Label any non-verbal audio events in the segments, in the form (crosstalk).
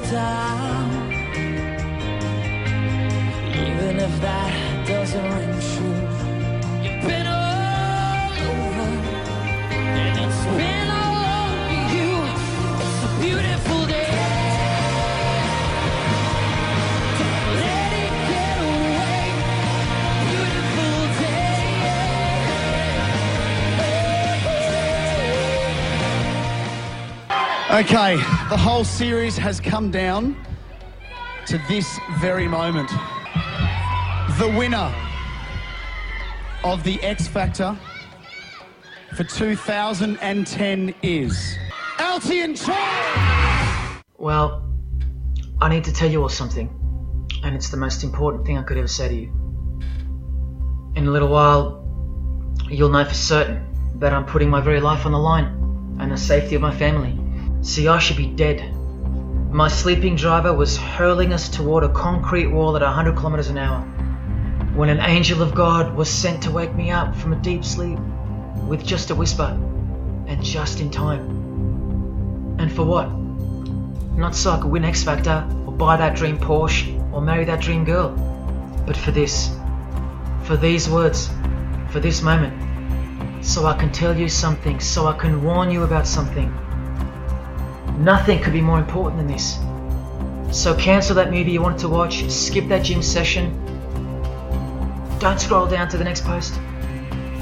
this town, even if that doesn't ring true. You've been all over, and it's been all over you. It's a beautiful day. Don't let it get away. Beautiful Okay, the whole series has come down to this very moment. The winner of the X Factor for 2010 is Altiyan Child. Well, I need to tell you all something, and it's the most important thing I could ever say to you. In a little while, you'll know for certain that I'm putting my very life on the line and the safety of my family. See, I should be dead. My sleeping driver was hurling us toward a concrete wall at 100 kilometers an hour when an angel of God was sent to wake me up from a deep sleep with just a whisper and just in time. And for what? Not so I could win X Factor, or buy that dream Porsche, or marry that dream girl. But for this. For these words. For this moment. So I can tell you something, so I can warn you about something. Nothing could be more important than this. So cancel that movie you wanted to watch, skip that gym session. Don't scroll down to the next post.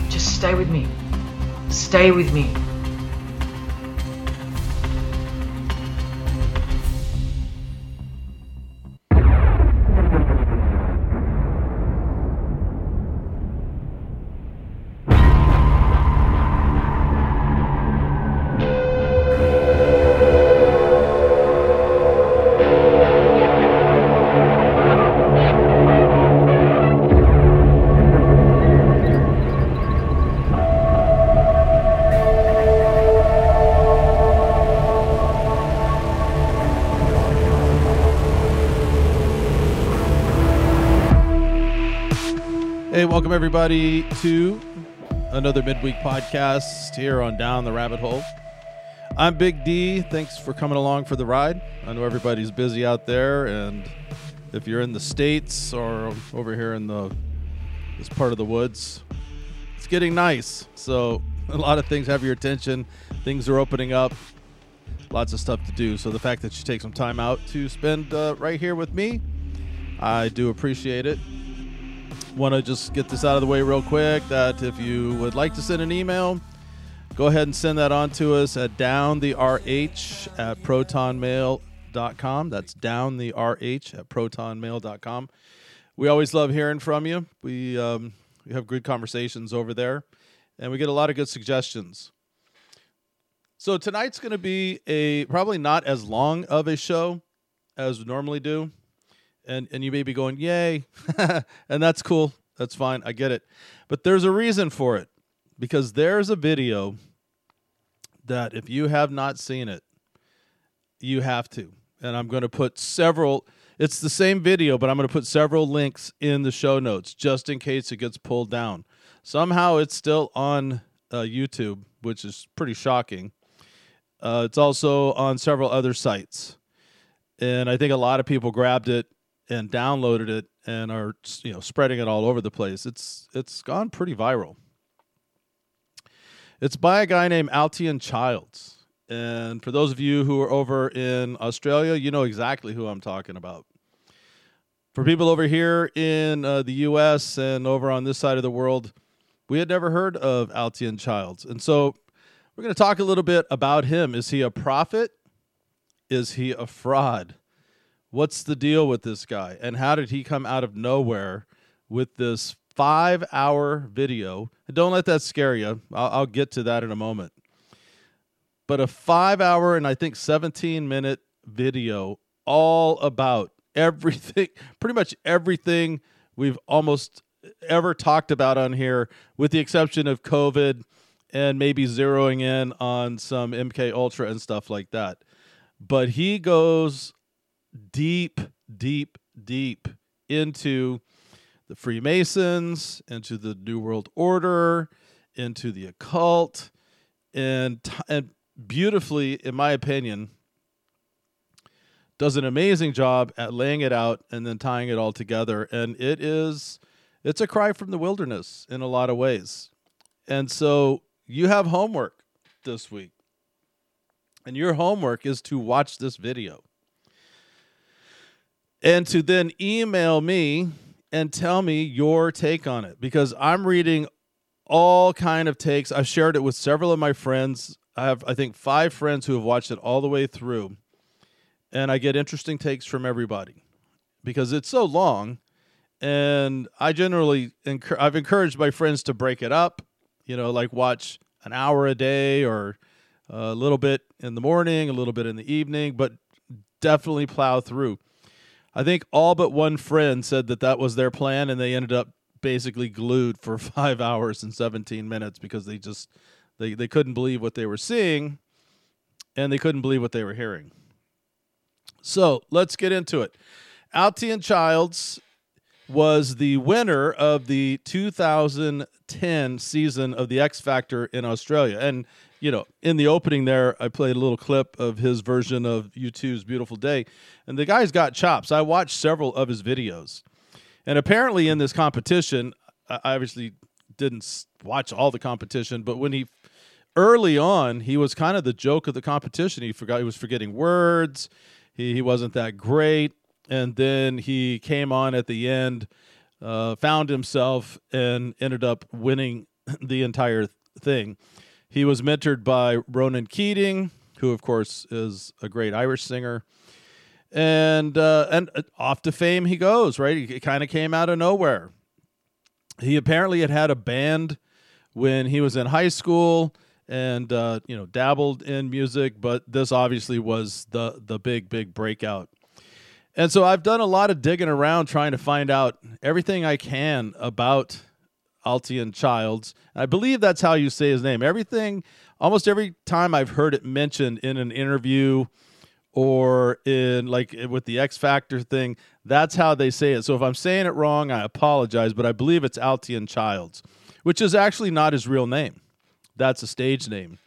Just stay with me. Stay with me. Welcome everybody to another midweek podcast here on Down the Rabbit Hole. I'm Big D. Thanks for coming along for the ride. I know everybody's busy out there, and if you're in the states or over here in the this part of the woods, it's getting nice. So (laughs) a lot of things have your attention. Things are opening up. Lots of stuff to do. So the fact that you take some time out to spend uh, right here with me, I do appreciate it want to just get this out of the way real quick that if you would like to send an email, go ahead and send that on to us at downtherh at protonmail.com. That's downtherh at protonmail.com. We always love hearing from you. We, um, we have good conversations over there, and we get a lot of good suggestions. So tonight's going to be a probably not as long of a show as we normally do and and you may be going yay. (laughs) And that's cool. That's fine. I get it. But there's a reason for it because there's a video that if you have not seen it you have to. And i'm going to put several it's the same video but i'm going to put several links in the show notes just in case it gets pulled down. Somehow it's still on uh, youtube which is pretty shocking. Uh, it's also on several other sites. And i think a lot of people grabbed it and downloaded it and are you know spreading it all over the place. It's it's gone pretty viral. It's by a guy named Altiyan Childs. And for those of you who are over in Australia, you know exactly who I'm talking about. For people over here in uh, the US and over on this side of the world, we had never heard of Altiyan Childs. And so we're going to talk a little bit about him. Is he a prophet? Is he a fraud? What's the deal with this guy? And how did he come out of nowhere with this five hour video? Don't let that scare you. I'll, I'll get to that in a moment. But a five hour and I think 17 minute video all about (laughs) everything, pretty much everything we've almost ever talked about on here, with the exception of COVID and maybe zeroing in on some MK Ultra and stuff like that. But he goes deep, deep, deep into the Freemasons, into the New World Order, into the occult, and and beautifully, in my opinion, does an amazing job at laying it out and then tying it all together. And it is, it's a cry from the wilderness in a lot of ways. And so you have homework this week. And your homework is to watch this video and to then email me and tell me your take on it because I'm reading all kind of takes. I've shared it with several of my friends. I have I think 5 friends who have watched it all the way through. And I get interesting takes from everybody because it's so long and I generally enc- I've encouraged my friends to break it up, you know, like watch an hour a day or a little bit in the morning, a little bit in the evening, but definitely plow through. I think all but one friend said that that was their plan, and they ended up basically glued for (laughs) five hours and 17 minutes because they just they, they couldn't believe what they were seeing and they couldn't believe what they were hearing. So let's get into it. Altiyan Childs was the winner of the 2010 season of the X Factor in Australia. And, you know, in the opening there, I played a little clip of his version of U2's Beautiful Day. And the guy's got chops. I watched several of his videos. And apparently, in this competition, I obviously didn't watch all the competition, but when he early on, he was kind of the joke of the competition. He forgot he was forgetting words. He, he wasn't that great. And then he came on at the end, uh, found himself, and ended up winning (laughs) the entire thing. He was mentored by Ronan Keating, who, of course, is a great Irish singer. And uh, and uh, off to fame he goes, right? He kind of came out of nowhere. He apparently had had a band when he was in high school and uh, you know dabbled in music, but this obviously was the the big big breakout. And so I've done a lot of digging around trying to find out everything I can about Altiyan Childs. I believe that's how you say his name. Everything, almost every time I've heard it mentioned in an interview or in like with the X Factor thing, that's how they say it. So if I'm saying it wrong, I apologize, but I believe it's Altiyan Childs, which is actually not his real name. That's a stage name.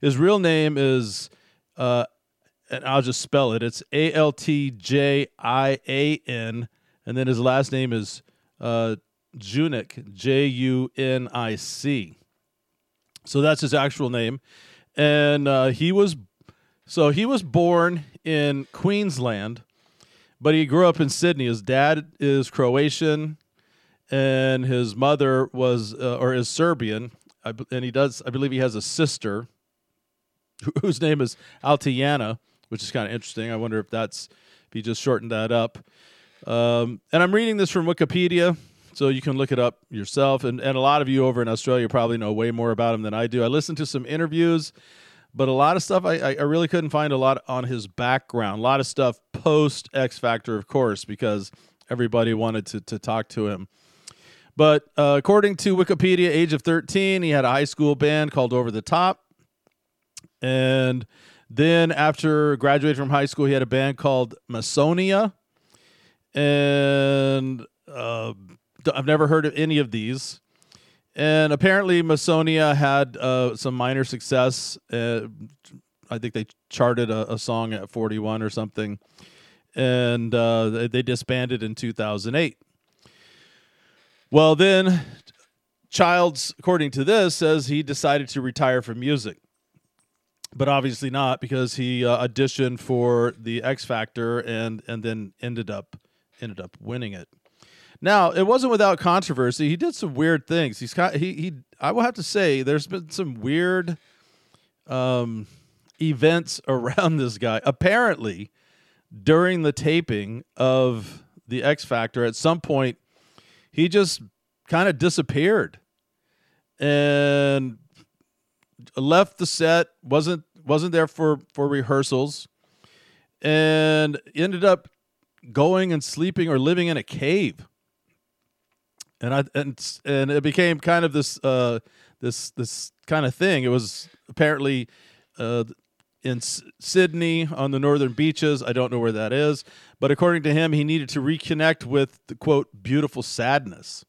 His real name is, uh, and I'll just spell it. It's A L T J I A N, and then his last name is uh, Junic, J U N I C. So that's his actual name, and uh, he was so he was born in Queensland, but he grew up in Sydney. His dad is Croatian, and his mother was uh, or is Serbian. And he does. I believe he has a sister (laughs) whose name is Altiana, which is kind of interesting. I wonder if that's if he just shortened that up. Um, and I'm reading this from Wikipedia, so you can look it up yourself. And and a lot of you over in Australia probably know way more about him than I do. I listened to some interviews but a lot of stuff I, I really couldn't find a lot on his background. A lot of stuff post X Factor, of course, because everybody wanted to, to talk to him. But uh, according to Wikipedia, age of 13, he had a high school band called Over the Top. And then after graduating from high school, he had a band called Masonia. And I've never heard of any of these. And apparently, Masonia had uh, some minor success. Uh, I think they charted a, a, song at 41 or something. And uh, they, disbanded in 2008. Well, then, Childs, according to this, says he decided to retire from music. But obviously not because he uh, auditioned for the X Factor and and then ended up ended up winning it. Now, it wasn't without controversy. He did some weird things. He's he he I will have to say there's been some weird um events (laughs) around this guy. Apparently, during the taping of the X Factor at some point he just kind of disappeared and left the set, wasn't wasn't there for for rehearsals and ended up going and sleeping or living in a cave and I and and it became kind of this uh, this this kind of thing. It was apparently uh, in S- Sydney on the northern beaches. I don't know where that is, but according to him, he needed to reconnect with the quote beautiful sadness,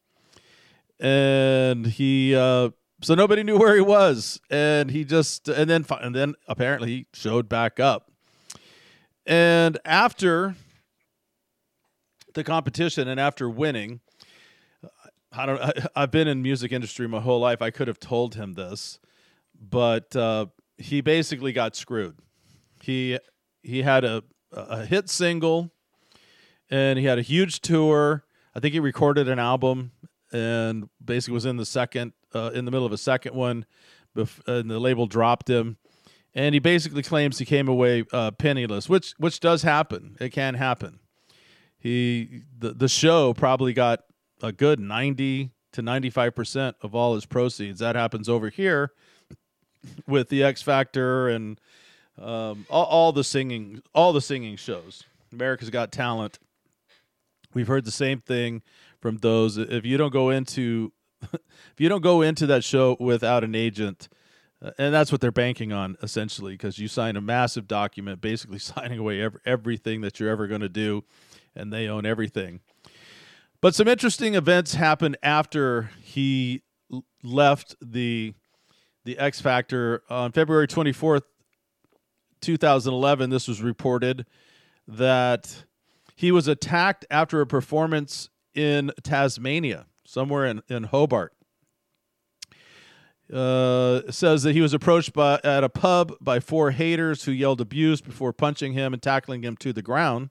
and he uh, so nobody knew where he was, and he just and then and then apparently he showed back up, and after the competition and after winning. I don't. I, (laughs) I've been in music industry my whole life. I could have told him this, but uh, he basically got screwed. He he had a a hit single, and he had a huge tour. I think he recorded an album, and basically was in the second uh, in the middle of a second one, bef- and the label dropped him. And he basically claims he came away uh, penniless, which which does happen. It can happen. He the the show probably got a good 90 to 95% of all his proceeds. That happens over here with the X Factor and um, all, all the singing, all the singing shows. America's Got Talent. We've heard the same thing from those. If you don't go into, (laughs) if you don't go into that show without an agent, uh, and that's what they're banking on essentially, because you sign a massive document, basically (laughs) signing away ev- everything that you're ever going to do, and they own everything. But some interesting events happened after he left the the X Factor on February 24th, 2011. This was reported that he was attacked after a performance in Tasmania, somewhere in, in Hobart. Uh, says that he was approached by at a pub by four haters who yelled abuse before punching him and tackling him to the ground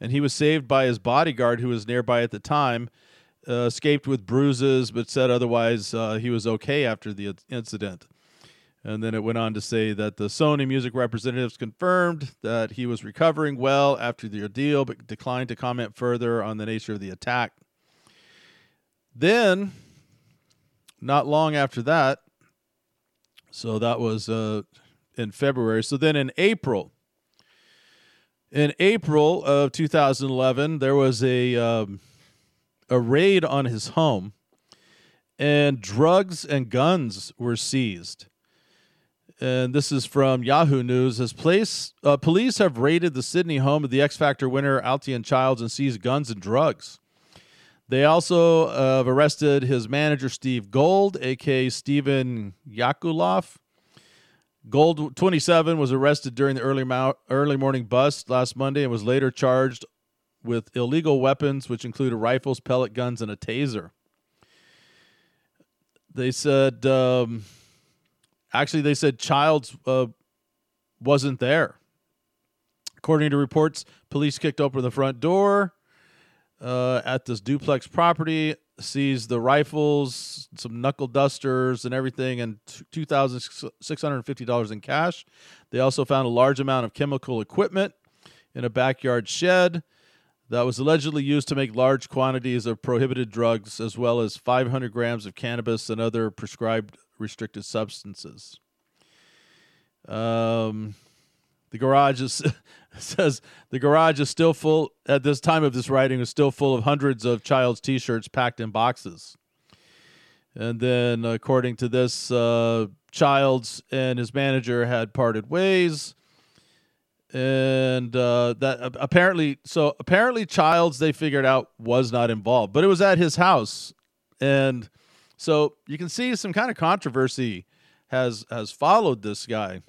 and he was saved by his bodyguard who was nearby at the time. Uh, escaped with bruises, but said otherwise uh, he was okay after the incident. And then it went on to say that the Sony music representatives confirmed that he was recovering well after the ordeal, but declined to comment further on the nature of the attack. Then, not long after that, so that was uh, in February. So then in April, in April of 2011, there was a um, a raid on his home, and drugs and guns were seized. And this is from Yahoo News. As place, uh, police have raided the Sydney home of the X Factor winner Altiyan Childs and seized guns and drugs. They also uh, have arrested his manager Steve Gold, aka Steven Yakulov. Gold 27 was arrested during the early mo- early morning bust last Monday and was later charged with illegal weapons, which included rifles, pellet guns, and a taser. They said, um, actually, they said Childs uh, wasn't there. According to reports, police kicked open the front door uh, at this duplex property, seized the rifles, some knuckle dusters, and everything, and two thousand six hundred fifty dollars in cash. They also found a large amount of chemical equipment in a backyard shed that was allegedly used to make large quantities of prohibited drugs, as well as 500 grams of cannabis and other prescribed restricted substances. Um, the garage is (laughs) says the garage is still full at this time of this writing is still full of hundreds of child's t-shirts packed in boxes. And then, according to this, uh, Childs and his manager had parted ways. And uh, that apparently so apparently childs they figured out was not involved but it was at his house. And so you can see some kind of controversy has has followed this guy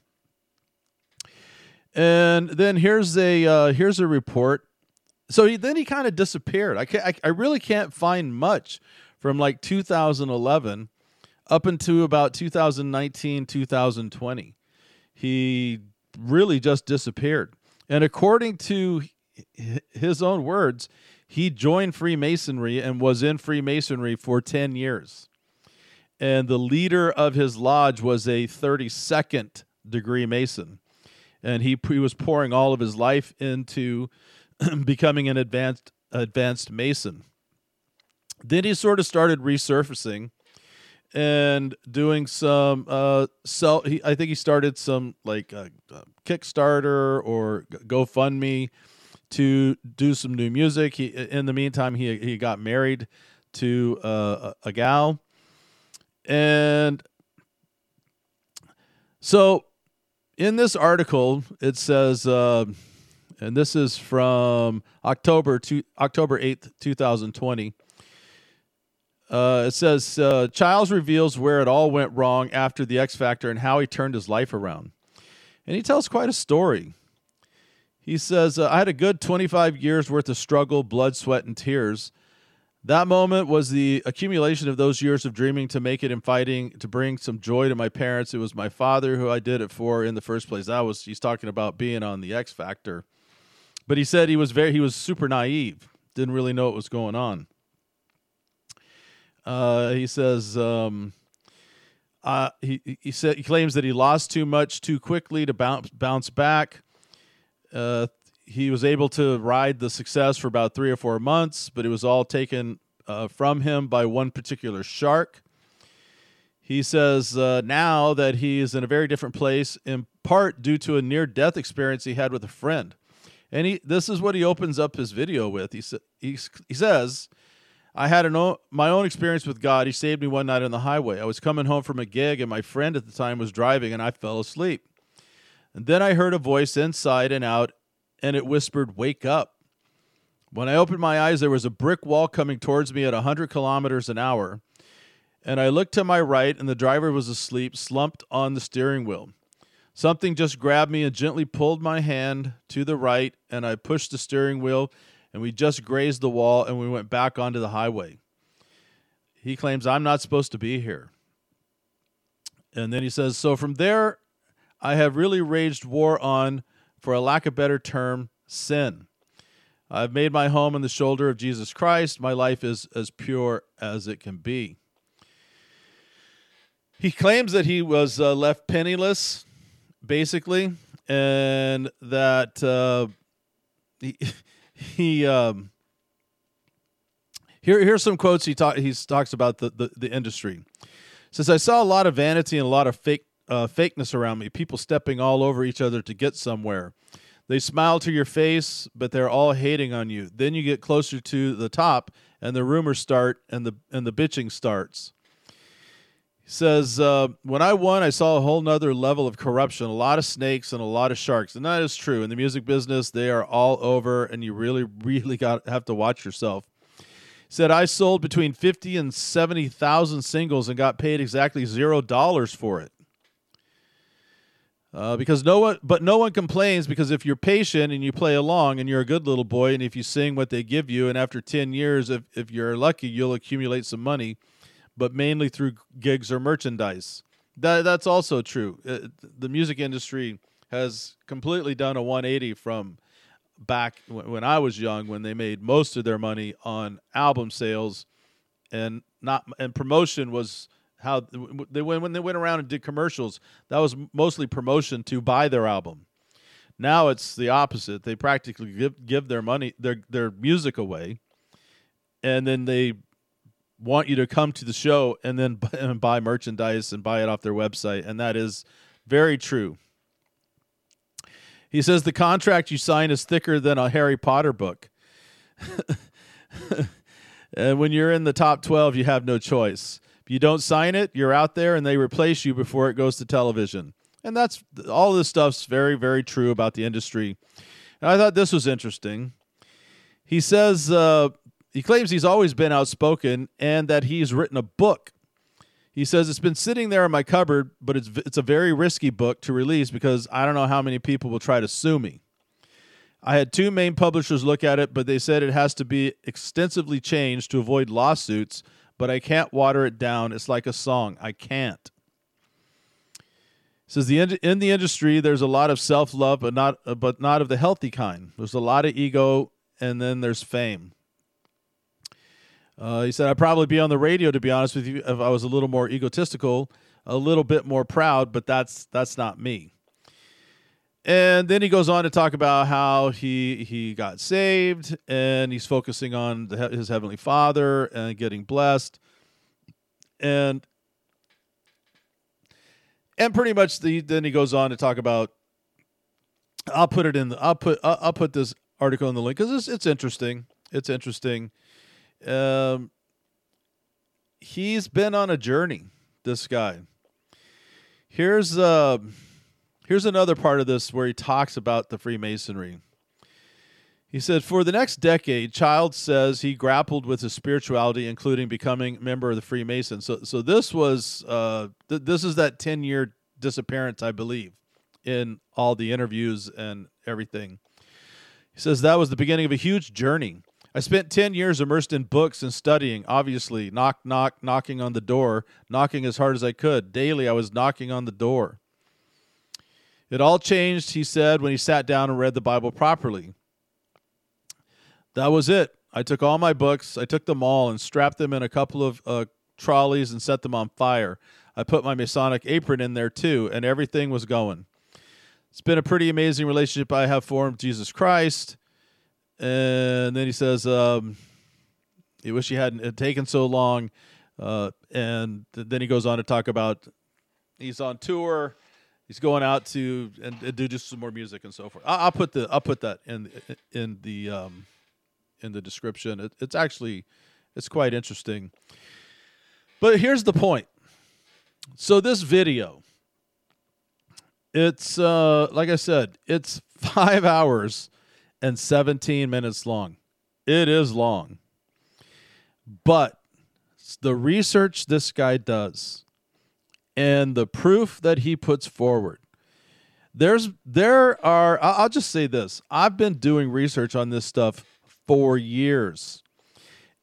and then here's a uh, here's a report so he, then he kind of disappeared I, can't, I i really can't find much from like 2011 up into about 2019 2020 he really just disappeared. And according to his own words, he joined Freemasonry and was in Freemasonry for 10 years. And the leader of his lodge was a 32nd degree Mason. And he, he was pouring all of his life into (clears throat) becoming an advanced advanced Mason. Then he sort of started resurfacing and doing some uh sell he, i think he started some like uh, uh, kickstarter or gofundme to do some new music he in the meantime he he got married to uh, a, a gal and so in this article, it says, uh, and this is from October to October eighth, two thousand twenty. Uh, it says uh, Childs reveals where it all went wrong after the X Factor and how he turned his life around, and he tells quite a story. He says, uh, "I had a good twenty-five years worth of struggle, blood, sweat, and tears." That moment was the accumulation of those years of dreaming to make it and fighting to bring some joy to my parents. It was my father who I did it for in the first place. That was he's talking about being on the X Factor. But he said he was very he was super naive, didn't really know what was going on. Uh, he says um, uh, he he said he claims that he lost too much too quickly to bounce bounce back. Uh, he was able to ride the success for about three or four months, but it was all taken uh, from him by one particular shark. He says uh, now that he is in a very different place, in part due to a near death experience he had with a friend. And he, this is what he opens up his video with. He, sa- he, he says, I had an o- my own experience with God. He saved me one night on the highway. I was coming home from a gig, and my friend at the time was driving, and I fell asleep. And then I heard a voice inside and out and it whispered, Wake up. When I opened my eyes, there was a brick wall coming towards me at 100 kilometers an hour. And I looked to my right, and the driver was asleep, slumped on the steering wheel. Something just grabbed me and gently pulled my hand to the right, and I pushed the steering wheel, and we just grazed the wall, and we went back onto the highway. He claims, I'm not supposed to be here. And then he says, So from there, I have really raged war on for a lack of better term, sin. I've made my home in the shoulder of Jesus Christ. My life is as pure as it can be. He claims that he was uh, left penniless, basically, and that uh, he, (laughs) he um, here here's some quotes he talk, he talks about the, the, the industry. Says I saw a lot of vanity and a lot of fake uh, fakeness around me, people stepping all over each other to get somewhere. They smile to your face, but they're all hating on you. Then you get closer to the top, and the rumors start, and the and the bitching starts. He says, uh, "When I won, I saw a whole nother level of corruption. A lot of snakes and a lot of sharks, and that is true. In the music business, they are all over, and you really, (laughs) really got have to watch yourself." He said, "I sold between fifty and seventy thousand singles and got paid exactly zero dollars for it." Uh, because no one, but no one complains because if you're patient and you play along and you're a good little boy and if you sing what they give you and after 10 years, if, if you're lucky, you'll accumulate some money, but mainly through gigs or merchandise. That, that's also true. Uh, the music industry has completely done a 180 from back when I was young when they made most of their money on album sales and not and promotion was how they when when they went around and did commercials, that was mostly promotion to buy their album. Now it's the opposite. They practically give give their money their their music away, and then they want you to come to the show and then (laughs) and buy merchandise and buy it off their website, and that is very true. He says the contract you sign is thicker than a Harry Potter book. (laughs) and when you're in the top 12, you have no choice you don't sign it, you're out there and they replace you before it goes to television. And that's all this stuff's very, very true about the industry. And I thought this was interesting. He says uh, he claims he's always been outspoken and that he's written a book. He says it's been sitting there in my cupboard, but it's it's a very risky book to release because I don't know how many people will try to sue me. I had two main publishers look at it, but they said it has to be extensively changed to avoid lawsuits but I can't water it down. It's like a song. I can't. says the in the industry there's a lot of self-love but not but not of the healthy kind. There's a lot of ego and then there's fame. Uh, he said I'd probably be on the radio to be honest with you if I was a little more egotistical, a little bit more proud, but that's that's not me. And then he goes on to talk about how he he got saved and he's focusing on the, his heavenly Father and getting blessed, and and pretty much the then he goes on to talk about. I'll put it in. The, I'll put I'll, I'll put this article in the link because it's it's interesting. It's interesting. Um, he's been on a journey. This guy. Here's uh Here's another part of this where he talks about the Freemasonry. He said, For the next decade, Child says he grappled with his spirituality, including becoming a member of the Freemasons. So, so this was, uh, th- this is that 10 year disappearance, I believe, in all the interviews and everything. He says, That was the beginning of a huge journey. I spent 10 years immersed in books and studying, obviously, knock, knock, knocking on the door, knocking as hard as I could. Daily, I was knocking on the door. It all changed, he said, when he sat down and read the Bible properly. That was it. I took all my books, I took them all and strapped them in a couple of uh, trolleys and set them on fire. I put my Masonic apron in there too, and everything was going. It's been a pretty amazing relationship I have formed Jesus Christ. And then he says, um, he wish he hadn't had taken so long. Uh, and th- then he goes on to talk about he's on tour. He's going out to and, and do just some more music and so forth. I, I'll put the I'll put that in in the um, in the description. It, it's actually it's quite interesting. But here's the point. So this video, it's uh, like I said, it's (laughs) five hours and 17 minutes long. It is long. But the research this guy does and the proof that he puts forward there's there are I'll just say this. I've been doing research on this stuff for years.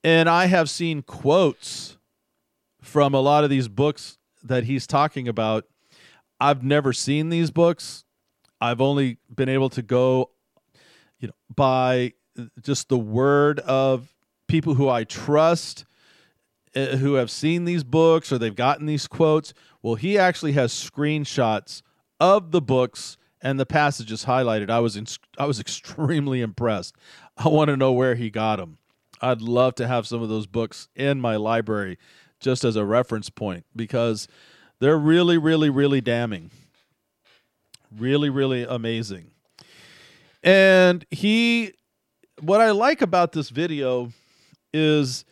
And I have seen quotes from a lot of these books that he's talking about. I've never seen these books. I've only been able to go you know by just the word of people who I trust Uh, who have seen these books or they've gotten these quotes. Well, he actually has screenshots of the books and the passages highlighted. I was in, I was (laughs) extremely impressed. I want to know where he got them. I'd love to have some of those books in my library just as a reference point because they're really really really damning. Really really amazing. And he what I like about this video is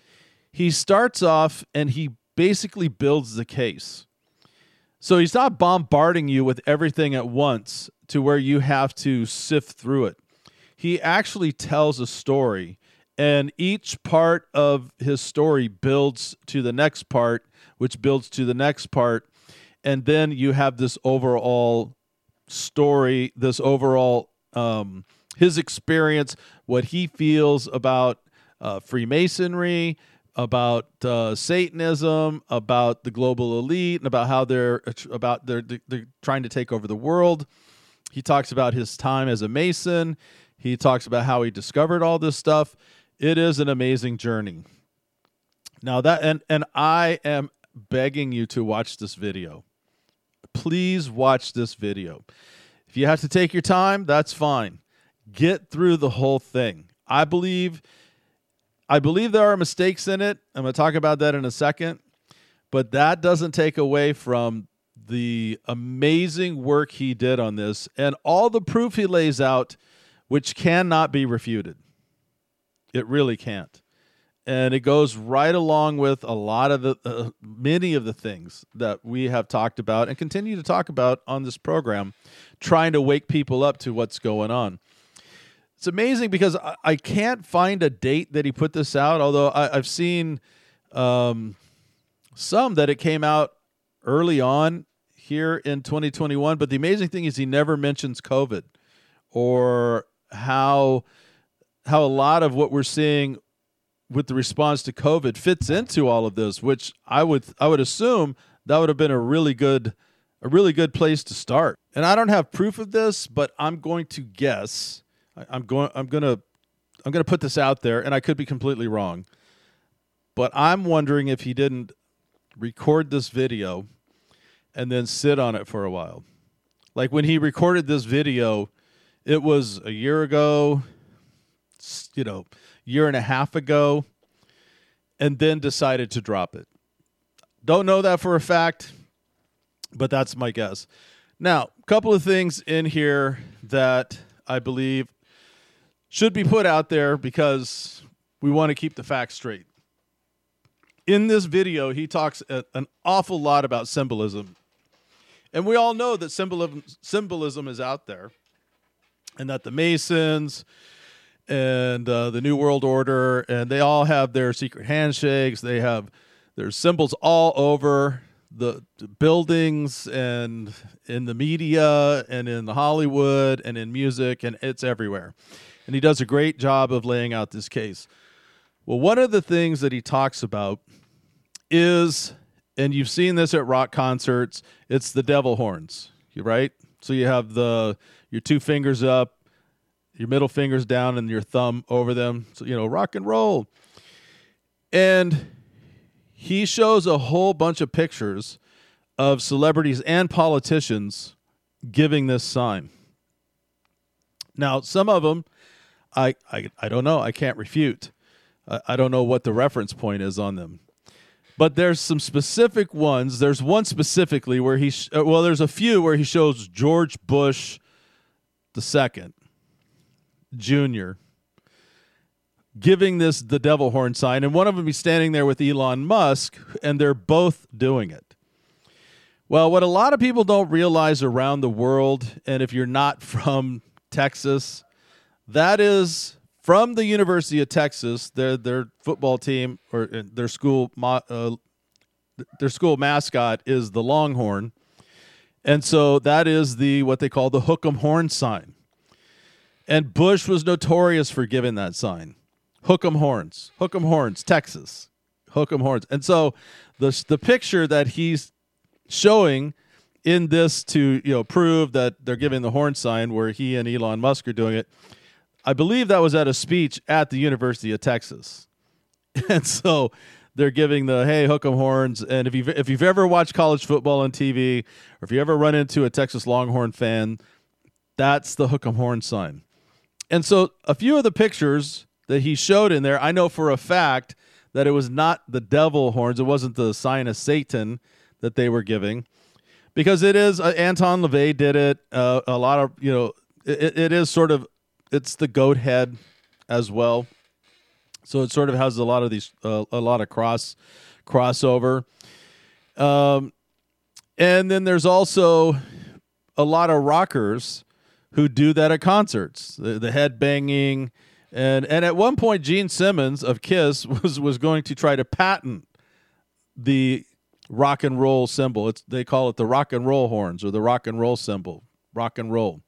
he starts off and he basically builds the case. So he's not bombarding you with everything at once to where you have to sift through it. He actually tells a story, and each part of his story builds to the next part, which builds to the next part. And then you have this overall story, this overall um, his experience, what he feels about uh, Freemasonry, about uh, Satanism, about the global elite, and about how they're about they're, they're trying to take over the world. He talks about his time as a Mason. He talks about how he discovered all this stuff. It is an amazing journey. Now that and and I am begging you to watch this video. Please watch this video. If you have to take your time, that's fine. Get through the whole thing. I believe I believe there are mistakes in it. I'm going to talk about that in a second. But that doesn't take away from the amazing work he did on this and all the proof he lays out, which cannot be refuted. It really can't. And it goes right along with a lot of the, uh, many of the things that we have talked about and continue to talk about on this program, trying to wake people up to what's going on. It's amazing because I, I can't find a date that he put this out, although I, I've seen um, some that it came out early on here in 2021. But the amazing thing is he never mentions COVID or how how a lot of what we're seeing with the response to COVID fits into all of this, which I would I would assume that would have been a really good a really good place to start. And I don't have proof of this, but I'm going to guess. I'm going I'm gonna I'm gonna put this out there, and I could be completely wrong. But I'm wondering if he didn't record this video and then sit on it for a while. Like when he recorded this video, it was a year ago, you know, year and a half ago, and then decided to drop it. Don't know that for a fact, but that's my guess. Now, a couple of things in here that I believe should be put out there because we want to keep the facts straight. In this video, he talks a- an awful lot about symbolism And we all know that symbolism symbolism is out there, and that the Masons and uh, the New World Order and they all have their secret handshakes. They have their symbols all over the buildings and in the media and in the Hollywood and in music and it's everywhere. And he does a great job of laying out this case. Well, one of the things that he talks about is, and you've seen this at rock concerts, it's the devil horns, right? So you have the your two fingers up, your middle fingers down, and your thumb over them. So you know, rock and roll. And he shows a whole bunch of pictures of celebrities and politicians giving this sign. Now, some of them, I, I, I don't know. I can't refute. I, I don't know what the reference point is on them. But there's some specific ones. There's one specifically where he, sh- uh, well, there's a few where he shows George Bush the second, Jr., giving this the devil horn sign, and one of them he's standing there with Elon Musk, and they're both doing it. Well, what a lot of people don't realize around the world, and if you're not (laughs) from Texas, that is from the University of Texas. Their their football team or uh, their school uh, their school mascot is the Longhorn, and so that is the what they call the Hook'em Horn sign. And Bush was notorious for giving that sign. Hook'em horns, hook'em horns, Texas, hook'em horns. And so the the picture that he's showing in this to you know prove that they're giving the horn sign where he and Elon Musk are doing it I believe that was at a speech at the University of Texas. (laughs) And so they're giving the hey hook 'em horns and if you've if you've ever watched college football on TV or if you ever run into a Texas Longhorn fan that's the hook 'em horn sign. And so a few of the pictures that he showed in there I know for a fact that it was not the devil horns it wasn't the sign of Satan that they were giving because it is uh, Anton LaVey did it uh, a lot of you know it, it is sort of it's the goat head as well. So it sort of has a lot of these uh, a lot of cross crossover. Um, and then there's also a lot of rockers who do that at concerts. The, the head banging and and at one point Gene Simmons of Kiss (laughs) was was going to try to patent the rock and roll symbol. It's they call it the rock and roll horns or the rock and roll symbol. Rock and roll.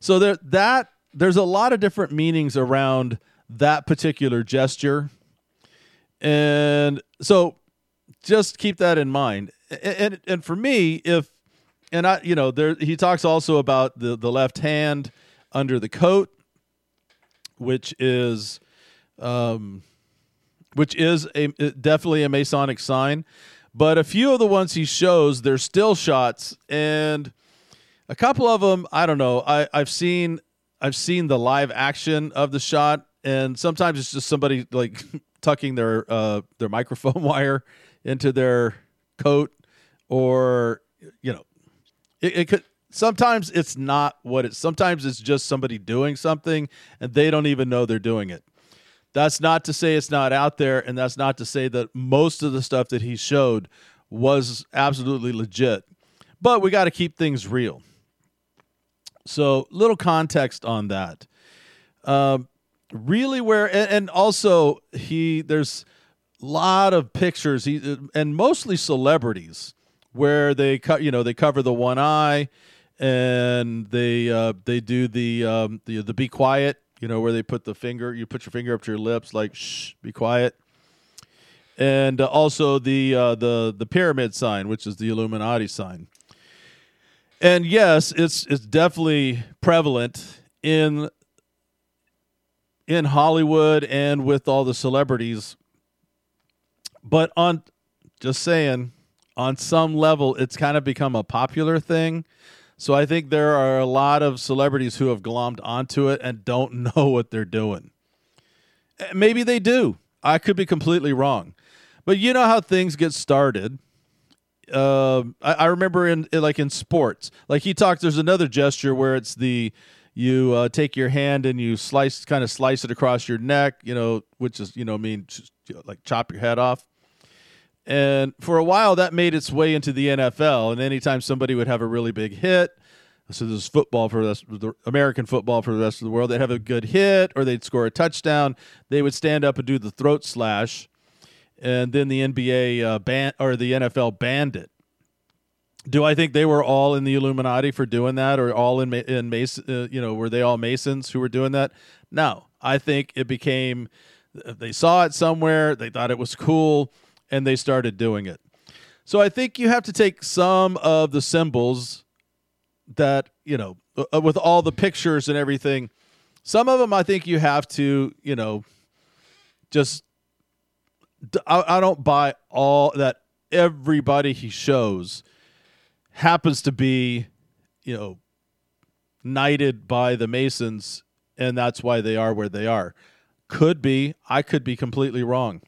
So there that there's a lot of different meanings around that particular gesture. And so just keep that in mind. And, and, for me, if and I you know, there he talks also about the the left hand under the coat which is um which is a definitely a masonic sign, but a few of the ones he shows they're still shots and a couple of them I don't know. I I've seen I've seen the live action of the shot, and sometimes it's just somebody like (laughs) tucking their uh, their microphone (laughs) wire into their coat, or you know, it, it could. Sometimes it's not what it's. Sometimes it's just somebody doing something, and they don't even know they're doing it. That's not to say it's not out there, and that's not to say that most of the stuff that he showed was absolutely legit. But we got to keep things real. So, little context on that. Um, really, where and, and, also he there's a lot of pictures. He and mostly celebrities where they cut you know they cover the one eye and they uh, they do the um, the the be quiet you know where they put the finger you put your finger up to your lips like shh be quiet. And uh, also the uh, the the pyramid sign which is the Illuminati sign and yes, it's it's definitely prevalent in in Hollywood and with all the celebrities. But on just saying, on some level, it's kind of become a popular thing. So I think there are a lot of celebrities who have glommed onto it and don't (laughs) know what they're doing. Eh, maybe they do. I could be completely wrong. But you know how things get started uh, I, I, remember in, like in sports, like he talked. There's another gesture where it's the you uh, take your hand and you slice, kind of slice it across your neck. You know, which is you know mean just, you know, like chop your head off. And for a while, that made its way into the NFL. And anytime somebody would have a really big hit, so this is football for the American football for the rest of the world. They'd have a good hit or they'd score a touchdown. They would stand up and do the throat slash, and then the NBA uh, ban or the NFL banned it. Do I think they were all in the Illuminati for doing that, or all in in Mason? Uh, you know, were they all Masons who were doing that? No, I think it became they saw it somewhere, they thought it was cool, and they started doing it. So I think you have to take some of the symbols that you know uh, with all the pictures and everything. Some of them I think you have to you know just I, I don't buy all that everybody he shows happens to be you know knighted by the Masons and that's why they are where they are. Could be. I could be completely wrong.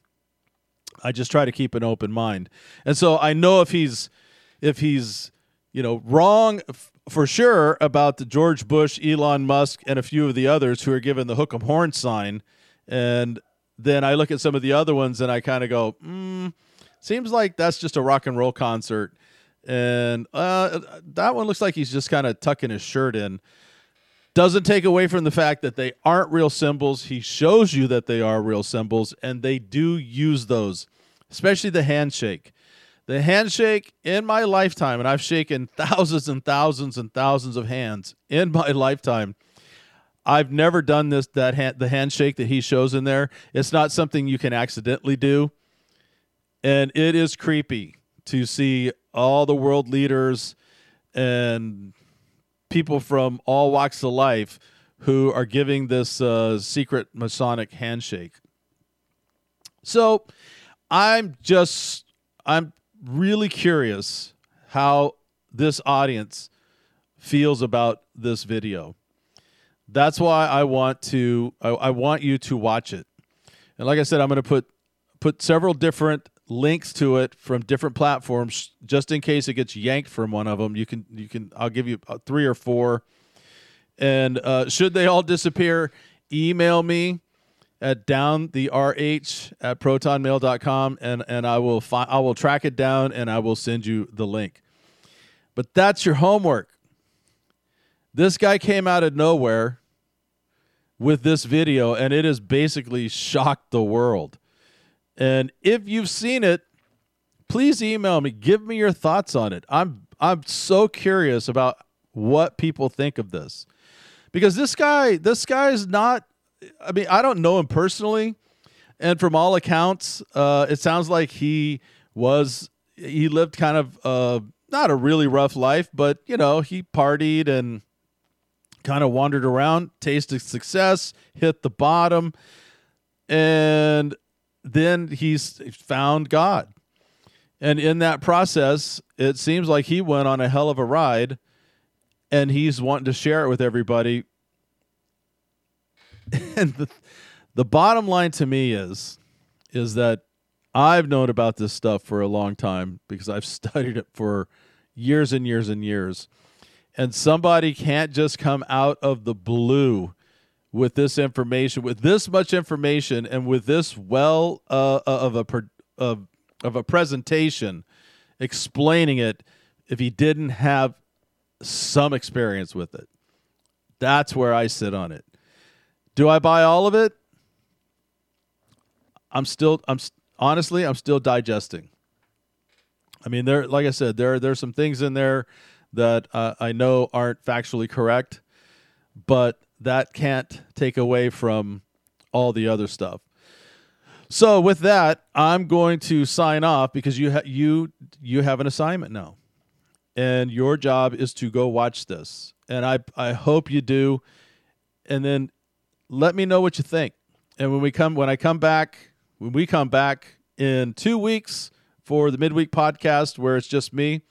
I just try to keep an open mind. And so I know if he's if he's, you know, wrong f- for sure about the George Bush, Elon Musk and a few of the others who are given the hook 'em horn sign and then I look at some of the other ones and I kind of go, mm, seems like that's just a rock and roll concert. And uh, that one looks like he's just kind of tucking his shirt in. Doesn't take away from the fact that they aren't real symbols. He shows you that they are real symbols, and they do use those, especially the handshake. The handshake in my lifetime, and I've shaken thousands and thousands and thousands of hands in my (laughs) lifetime. I've never done this that hand, the handshake that he shows in there. It's not something you can accidentally do. And it is creepy to see all the world leaders and people from all walks of life who are giving this uh, secret Masonic handshake. So I'm just, I'm really curious how this audience feels about this video. That's why I want to, I, I want you to watch it. And like I said, I'm going to put put several different links to it from different platforms just in case it gets yanked from one of them you can you can i'll give you uh, three or four. And uh, should they all disappear email me at down the rh at protonmail.com and and i will find i will track it down and i will send you the link. But that's your homework. This guy came out of nowhere with this video and it has basically shocked the world and if you've seen it, please email me. Give me your thoughts on it. I'm I'm so curious about what people think of this. Because this guy, this guy is not I mean, I don't know him personally, and from all accounts, uh, it sounds like he was he lived kind of uh, not a really rough life, but you know, he partied and kind of wandered around, tasted success, hit the bottom, and then he's found God. And in that process, it seems like he went on a hell of a ride and he's wanting to share it with everybody. (laughs) and the, the bottom line to me is is that I've known about this stuff for a long time because I've (laughs) studied it for years and years and years. And somebody can't just come out of the blue with this information, with this much information, and with this well uh, uh of a of of a presentation explaining it, if he didn't have some experience with it, that's where I sit on it. Do I buy all of it? I'm still I'm honestly I'm still digesting. I mean, there, like I said, there there's some things in there that uh, I know aren't factually correct, but that can't take away from all the other stuff. So with that, I'm going to sign off because you ha- you you have an assignment now, and your job is to go watch this. And I I hope you do, and then let me know what you think. And when we come when I come back when we come back in two weeks for the midweek podcast where it's just me,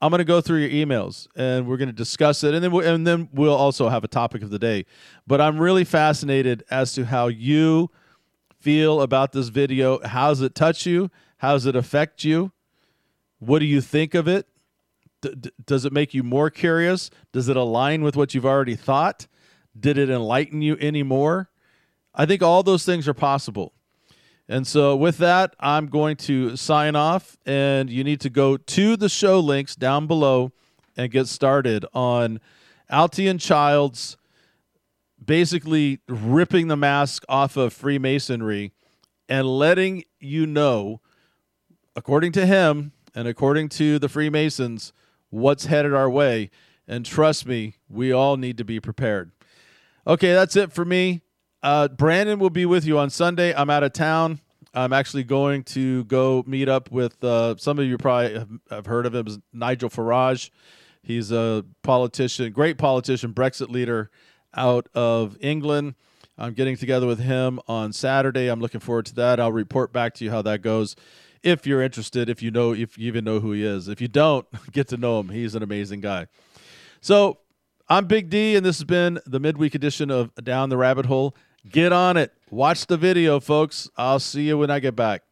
I'm going to go through your emails and we're going to discuss it, and then we'll, and then we'll also have a topic of the day. But I'm really fascinated as to how you feel about this video. How does it touch you? How does it affect you? What do you think of it? D- does it make you more curious? Does it align with what you've already thought? Did it enlighten you anymore? I think all those things are possible. And so, with that, I'm going to sign off, and you need to go to the show links down below and get started on Altiyan Childs basically ripping the mask off of Freemasonry and letting you know, according to him and according to the Freemasons, what's headed our way. And trust me, we all need to be prepared. Okay, that's it for me. Uh, Brandon will be with you on Sunday. I'm out of town. I'm actually going to go meet up with uh, some of you probably have, have heard of him Nigel Farage. He's a politician, great politician, Brexit leader out of England. I'm getting together with him on Saturday. I'm looking forward to that. I'll report back to you how that goes. If you're interested, if you know, if you even know who he is. If you don't, (laughs) get to know him. He's an amazing guy. So I'm Big D, and this has been the midweek edition of Down the Rabbit Hole. Get on it. Watch the video, folks. I'll see you when I get back.